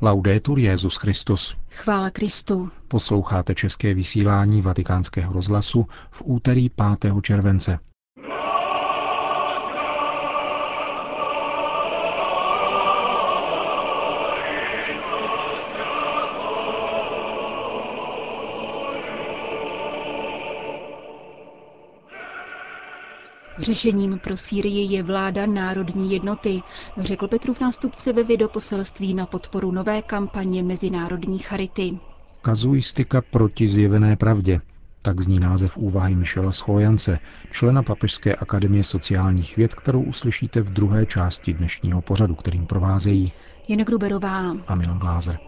Laudetur Jezus Christus. Chvála Kristu. Posloucháte české vysílání Vatikánského rozhlasu v úterý 5. července. Řešením pro Sýrii je vláda národní jednoty, řekl Petrův nástupce ve videoposelství na podporu nové kampaně Mezinárodní charity. Kazuistika proti zjevené pravdě. Tak zní název úvahy Michela Schojance, člena Papežské akademie sociálních věd, kterou uslyšíte v druhé části dnešního pořadu, kterým provázejí Jena Gruberová a Milan Glázer.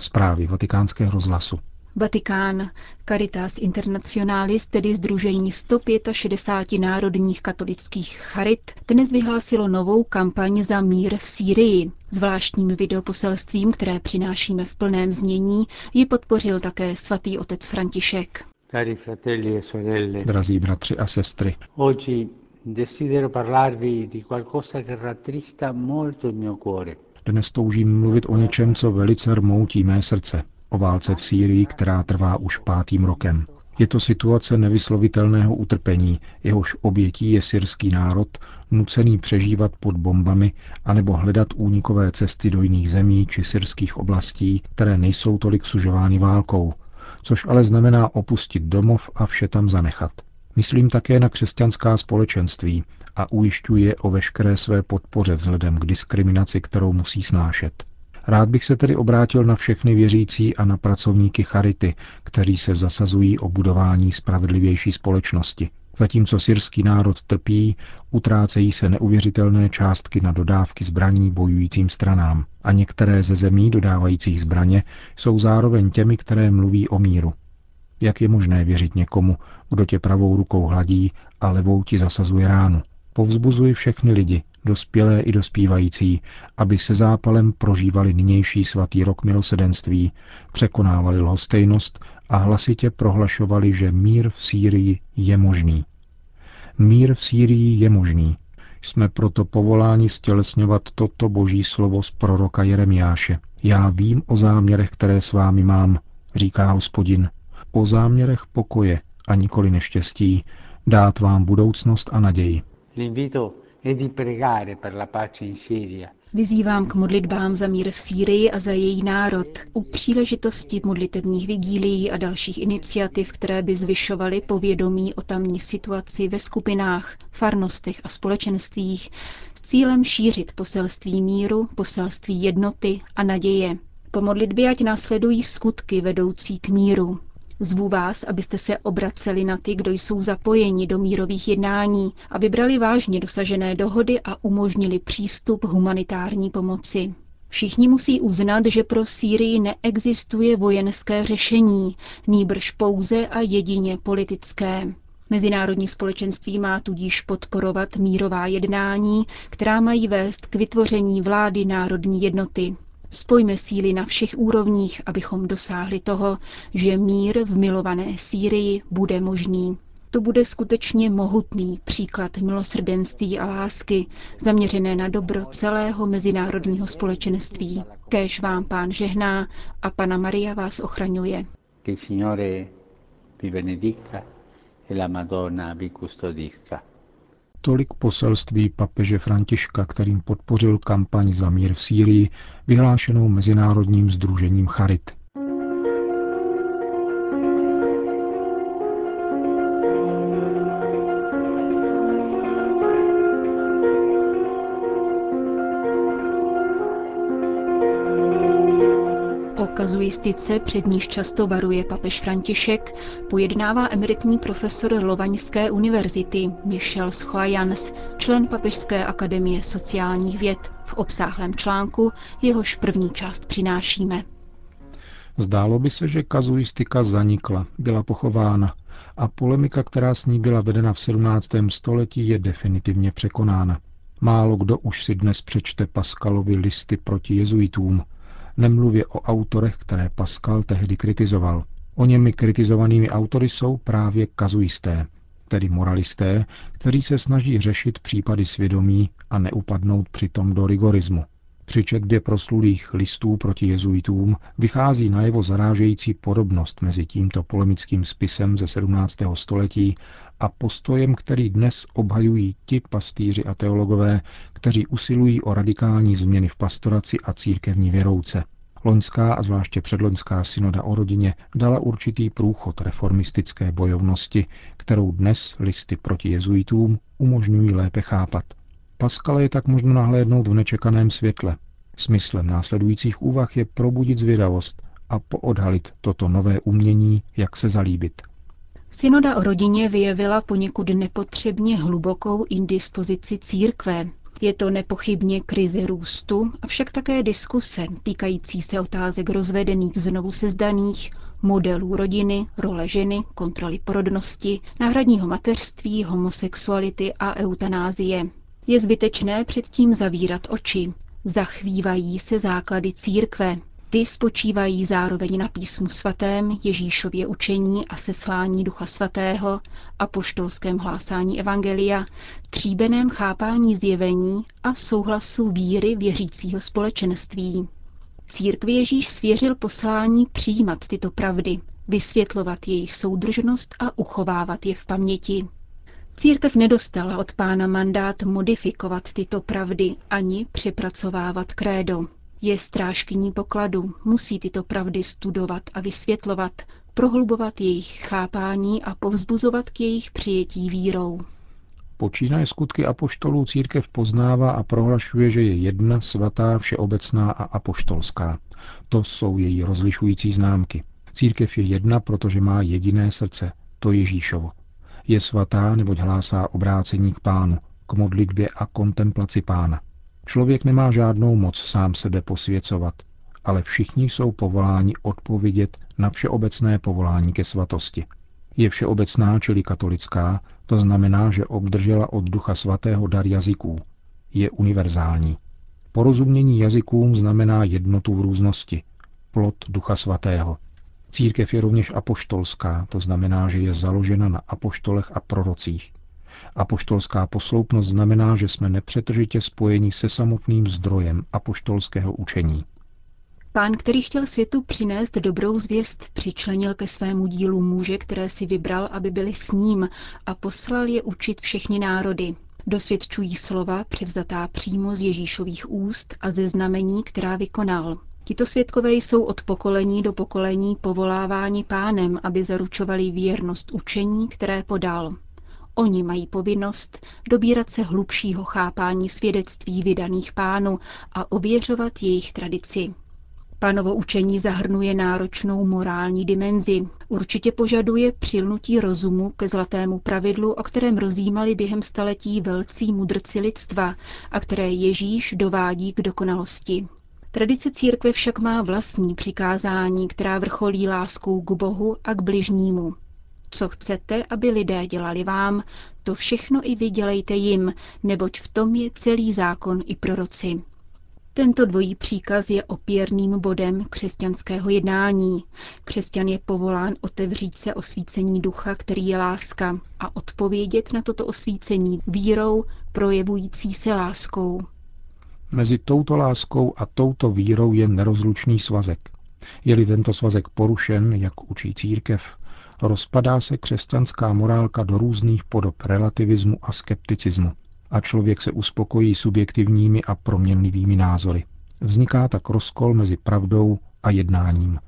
Zprávy vatikánského rozhlasu. Vatikán. Caritas Internationalis, tedy Združení 165 národních katolických charit, dnes vyhlásilo novou kampaň za mír v Sýrii. Zvláštním videoposelstvím, které přinášíme v plném znění, ji podpořil také svatý otec František. Cari fratelli e sorelle, Drazí bratři a sestry, oggi desidero parlarvi di qualcosa che rattrista molto il mio cuore. Dnes toužím mluvit o něčem, co velice rmoutí mé srdce. O válce v Sýrii, která trvá už pátým rokem. Je to situace nevyslovitelného utrpení, jehož obětí je syrský národ, nucený přežívat pod bombami anebo hledat únikové cesty do jiných zemí či syrských oblastí, které nejsou tolik sužovány válkou, což ale znamená opustit domov a vše tam zanechat. Myslím také na křesťanská společenství a ujišťuje o veškeré své podpoře vzhledem k diskriminaci, kterou musí snášet. Rád bych se tedy obrátil na všechny věřící a na pracovníky Charity, kteří se zasazují o budování spravedlivější společnosti. Zatímco syrský národ trpí, utrácejí se neuvěřitelné částky na dodávky zbraní bojujícím stranám a některé ze zemí dodávajících zbraně jsou zároveň těmi, které mluví o míru. Jak je možné věřit někomu, kdo tě pravou rukou hladí a levou ti zasazuje ránu? Povzbuzuji všechny lidi, dospělé i dospívající, aby se zápalem prožívali nynější svatý rok milosedenství, překonávali lhostejnost a hlasitě prohlašovali, že mír v Sýrii je možný. Mír v Sýrii je možný. Jsme proto povoláni stělesňovat toto boží slovo z proroka Jeremiáše. Já vím o záměrech, které s vámi mám, říká hospodin, o záměrech pokoje a nikoli neštěstí, dát vám budoucnost a naději. Vyzývám k modlitbám za mír v Sýrii a za její národ u příležitosti modlitevních vigílií a dalších iniciativ, které by zvyšovaly povědomí o tamní situaci ve skupinách, farnostech a společenstvích s cílem šířit poselství míru, poselství jednoty a naděje. Po modlitbě ať následují skutky vedoucí k míru, Zvu vás, abyste se obraceli na ty, kdo jsou zapojeni do mírových jednání, aby brali vážně dosažené dohody a umožnili přístup humanitární pomoci. Všichni musí uznat, že pro Sýrii neexistuje vojenské řešení, nýbrž pouze a jedině politické. Mezinárodní společenství má tudíž podporovat mírová jednání, která mají vést k vytvoření vlády národní jednoty. Spojme síly na všech úrovních, abychom dosáhli toho, že mír v milované Sýrii bude možný. To bude skutečně mohutný příklad milosrdenství a lásky, zaměřené na dobro celého mezinárodního společenství. Kéž vám pán žehná a pana Maria vás ochraňuje. Signore vi benedica e la Madonna vi custodisca. Tolik poselství papeže Františka, kterým podpořil kampaň za mír v Sýrii, vyhlášenou Mezinárodním združením Charit. Kazuistice, před níž často varuje papež František, pojednává emeritní profesor Lovaňské univerzity Michel Schoajans, člen Papežské akademie sociálních věd, v obsáhlém článku, jehož první část přinášíme. Zdálo by se, že kazuistika zanikla, byla pochována a polemika, která s ní byla vedena v 17. století, je definitivně překonána. Málo kdo už si dnes přečte Paskalovi listy proti jezuitům, Nemluvě o autorech, které Pascal tehdy kritizoval. O němi kritizovanými autory jsou právě kazuisté, tedy moralisté, kteří se snaží řešit případy svědomí a neupadnout přitom do rigorismu. Při četbě proslulých listů proti jezuitům vychází najevo zarážející podobnost mezi tímto polemickým spisem ze 17. století a postojem, který dnes obhajují ti pastýři a teologové, kteří usilují o radikální změny v pastoraci a církevní věrouce. Loňská a zvláště předloňská synoda o rodině dala určitý průchod reformistické bojovnosti, kterou dnes listy proti jezuitům umožňují lépe chápat. Paskale je tak možno nahlédnout v nečekaném světle. Smyslem následujících úvah je probudit zvědavost a poodhalit toto nové umění, jak se zalíbit. Synoda o rodině vyjevila poněkud nepotřebně hlubokou indispozici církve. Je to nepochybně krize růstu, avšak také diskuse týkající se otázek rozvedených znovu sezdaných, modelů rodiny, role ženy, kontroly porodnosti, náhradního mateřství, homosexuality a eutanázie. Je zbytečné předtím zavírat oči. Zachvívají se základy církve. Ty spočívají zároveň na písmu svatém, Ježíšově učení a seslání Ducha Svatého, apoštolském hlásání Evangelia, tříbeném chápání zjevení a souhlasu víry věřícího společenství. Církvi Ježíš svěřil poslání přijímat tyto pravdy, vysvětlovat jejich soudržnost a uchovávat je v paměti. Církev nedostala od pána mandát modifikovat tyto pravdy ani přepracovávat krédo. Je strážkyní pokladu, musí tyto pravdy studovat a vysvětlovat, prohlubovat jejich chápání a povzbuzovat k jejich přijetí vírou. Počínaje skutky apoštolů církev poznává a prohlašuje, že je jedna, svatá, všeobecná a apoštolská. To jsou její rozlišující známky. Církev je jedna, protože má jediné srdce, to Ježíšovo. Je svatá, neboť hlásá obrácení k pánu, k modlitbě a kontemplaci pána. Člověk nemá žádnou moc sám sebe posvěcovat, ale všichni jsou povoláni odpovědět na všeobecné povolání ke svatosti. Je všeobecná, čili katolická, to znamená, že obdržela od Ducha Svatého dar jazyků. Je univerzální. Porozumění jazykům znamená jednotu v různosti, plot Ducha Svatého. Církev je rovněž apoštolská, to znamená, že je založena na apoštolech a prorocích. Apoštolská posloupnost znamená, že jsme nepřetržitě spojeni se samotným zdrojem apoštolského učení. Pán, který chtěl světu přinést dobrou zvěst, přičlenil ke svému dílu muže, které si vybral, aby byli s ním a poslal je učit všechny národy. Dosvědčují slova převzatá přímo z Ježíšových úst a ze znamení, která vykonal. Tito svědkové jsou od pokolení do pokolení povoláváni pánem, aby zaručovali věrnost učení, které podal. Oni mají povinnost dobírat se hlubšího chápání svědectví vydaných pánu a ověřovat jejich tradici. Pánovo učení zahrnuje náročnou morální dimenzi. Určitě požaduje přilnutí rozumu ke zlatému pravidlu, o kterém rozjímali během staletí velcí mudrci lidstva a které Ježíš dovádí k dokonalosti. Tradice církve však má vlastní přikázání, která vrcholí láskou k Bohu a k bližnímu. Co chcete, aby lidé dělali vám, to všechno i vy dělejte jim, neboť v tom je celý zákon i proroci. Tento dvojí příkaz je opěrným bodem křesťanského jednání. Křesťan je povolán otevřít se osvícení ducha, který je láska, a odpovědět na toto osvícení vírou, projevující se láskou. Mezi touto láskou a touto vírou je nerozlučný svazek. Je-li tento svazek porušen, jak učí církev, rozpadá se křesťanská morálka do různých podob relativismu a skepticismu a člověk se uspokojí subjektivními a proměnlivými názory. Vzniká tak rozkol mezi pravdou a jednáním.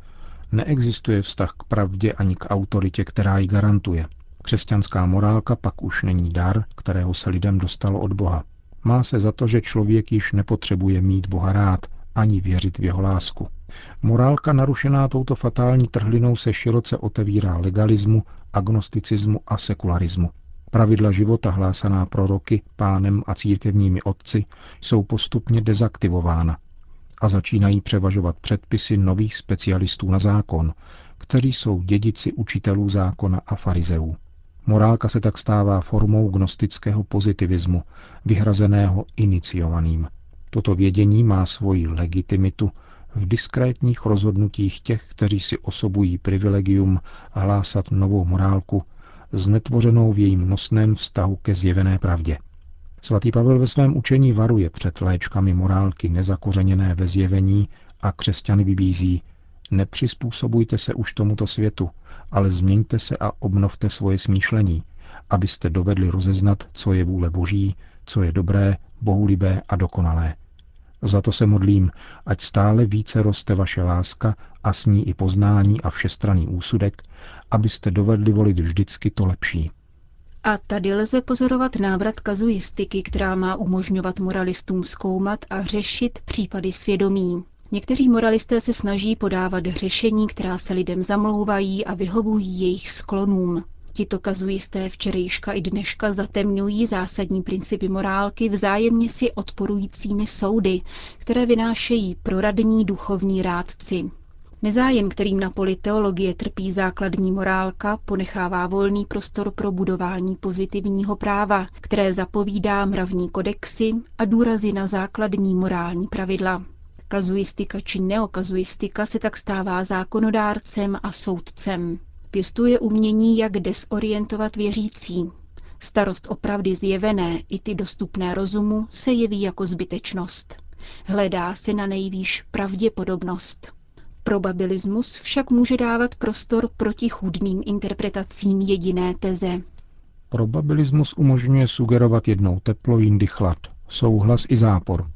Neexistuje vztah k pravdě ani k autoritě, která ji garantuje. Křesťanská morálka pak už není dar, kterého se lidem dostalo od Boha. Má se za to, že člověk již nepotřebuje mít Boha rád, ani věřit v jeho lásku. Morálka narušená touto fatální trhlinou se široce otevírá legalismu, agnosticismu a sekularismu. Pravidla života hlásaná proroky, pánem a církevními otci jsou postupně dezaktivována a začínají převažovat předpisy nových specialistů na zákon, kteří jsou dědici učitelů zákona a farizeů. Morálka se tak stává formou gnostického pozitivismu, vyhrazeného iniciovaným. Toto vědění má svoji legitimitu v diskrétních rozhodnutích těch, kteří si osobují privilegium hlásat novou morálku, znetvořenou v jejím nosném vztahu ke zjevené pravdě. Svatý Pavel ve svém učení varuje před léčkami morálky nezakořeněné ve zjevení a křesťany vybízí Nepřizpůsobujte se už tomuto světu, ale změňte se a obnovte svoje smýšlení, abyste dovedli rozeznat, co je vůle Boží, co je dobré, bohulibé a dokonalé. Za to se modlím, ať stále více roste vaše láska a s ní i poznání a všestranný úsudek, abyste dovedli volit vždycky to lepší. A tady lze pozorovat návrat kazuistiky, která má umožňovat moralistům zkoumat a řešit případy svědomí. Někteří moralisté se snaží podávat řešení, která se lidem zamlouvají a vyhovují jejich sklonům. Tito kazuisté včerejška i dneška zatemňují zásadní principy morálky vzájemně si odporujícími soudy, které vynášejí proradní duchovní rádci. Nezájem, kterým na poli teologie trpí základní morálka, ponechává volný prostor pro budování pozitivního práva, které zapovídá mravní kodexy a důrazy na základní morální pravidla. Kazuistika či neokazuistika se tak stává zákonodárcem a soudcem. Pěstuje umění, jak desorientovat věřící. Starost o pravdy zjevené i ty dostupné rozumu se jeví jako zbytečnost. Hledá se na nejvýš pravděpodobnost. Probabilismus však může dávat prostor proti chudným interpretacím jediné teze. Probabilismus umožňuje sugerovat jednou teplo, jindy chlad, souhlas i zápor.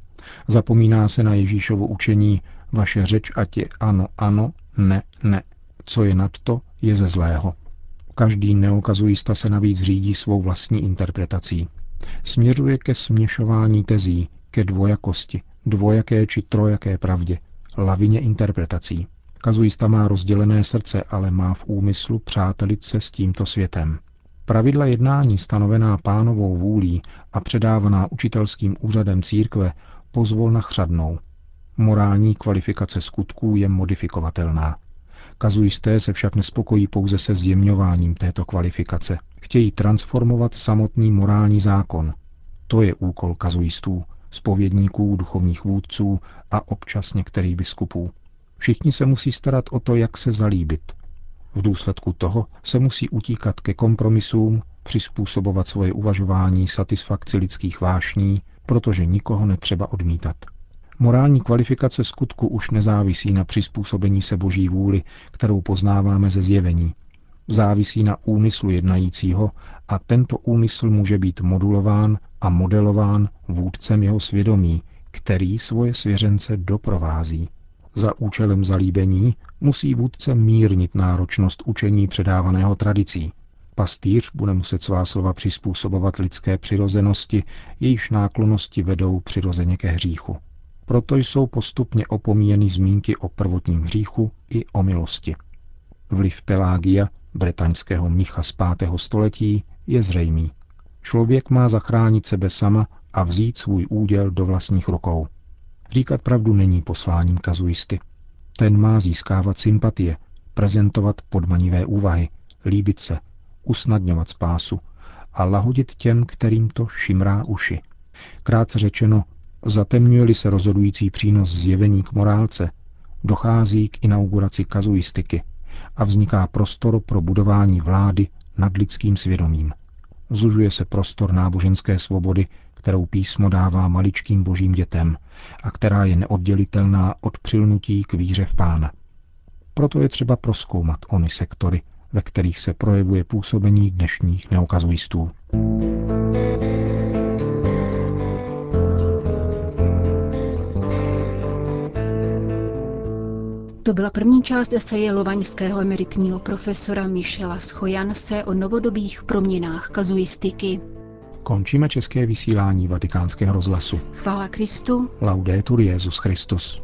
Zapomíná se na Ježíšovo učení, vaše řeč ať je ano, ano, ne, ne. Co je nad to, je ze zlého. Každý neokazuista se navíc řídí svou vlastní interpretací. Směřuje ke směšování tezí, ke dvojakosti, dvojaké či trojaké pravdě, lavině interpretací. Kazuista má rozdělené srdce, ale má v úmyslu přátelit se s tímto světem. Pravidla jednání stanovená pánovou vůlí a předávaná učitelským úřadem církve pozvolna chřadnou. Morální kvalifikace skutků je modifikovatelná. Kazuisté se však nespokojí pouze se zjemňováním této kvalifikace. Chtějí transformovat samotný morální zákon. To je úkol kazuistů, spovědníků, duchovních vůdců a občas některých biskupů. Všichni se musí starat o to, jak se zalíbit. V důsledku toho se musí utíkat ke kompromisům, přizpůsobovat svoje uvažování satisfakci lidských vášní, protože nikoho netřeba odmítat. Morální kvalifikace skutku už nezávisí na přizpůsobení se boží vůli, kterou poznáváme ze zjevení. Závisí na úmyslu jednajícího a tento úmysl může být modulován a modelován vůdcem jeho svědomí, který svoje svěřence doprovází. Za účelem zalíbení musí vůdce mírnit náročnost učení předávaného tradicí. Pastýř bude muset svá slova přizpůsobovat lidské přirozenosti, jejíž náklonosti vedou přirozeně ke hříchu. Proto jsou postupně opomíjeny zmínky o prvotním hříchu i o milosti. Vliv Pelágia, bretaňského mnicha z 5. století, je zřejmý. Člověk má zachránit sebe sama a vzít svůj úděl do vlastních rukou. Říkat pravdu není posláním kazuisty. Ten má získávat sympatie, prezentovat podmanivé úvahy, líbit se, usnadňovat spásu a lahodit těm, kterým to šimrá uši. Krátce řečeno, zatemňuje-li se rozhodující přínos zjevení k morálce, dochází k inauguraci kazuistiky a vzniká prostor pro budování vlády nad lidským svědomím. Zužuje se prostor náboženské svobody, kterou písmo dává maličkým božím dětem a která je neoddělitelná od přilnutí k víře v pána. Proto je třeba proskoumat ony sektory, ve kterých se projevuje působení dnešních neokazuistů. To byla první část eseje lovaňského emeritního profesora Michela Schojanse o novodobých proměnách kazuistiky. Končíme české vysílání vatikánského rozhlasu. Chvála Kristu. Laudetur Jezus Christus.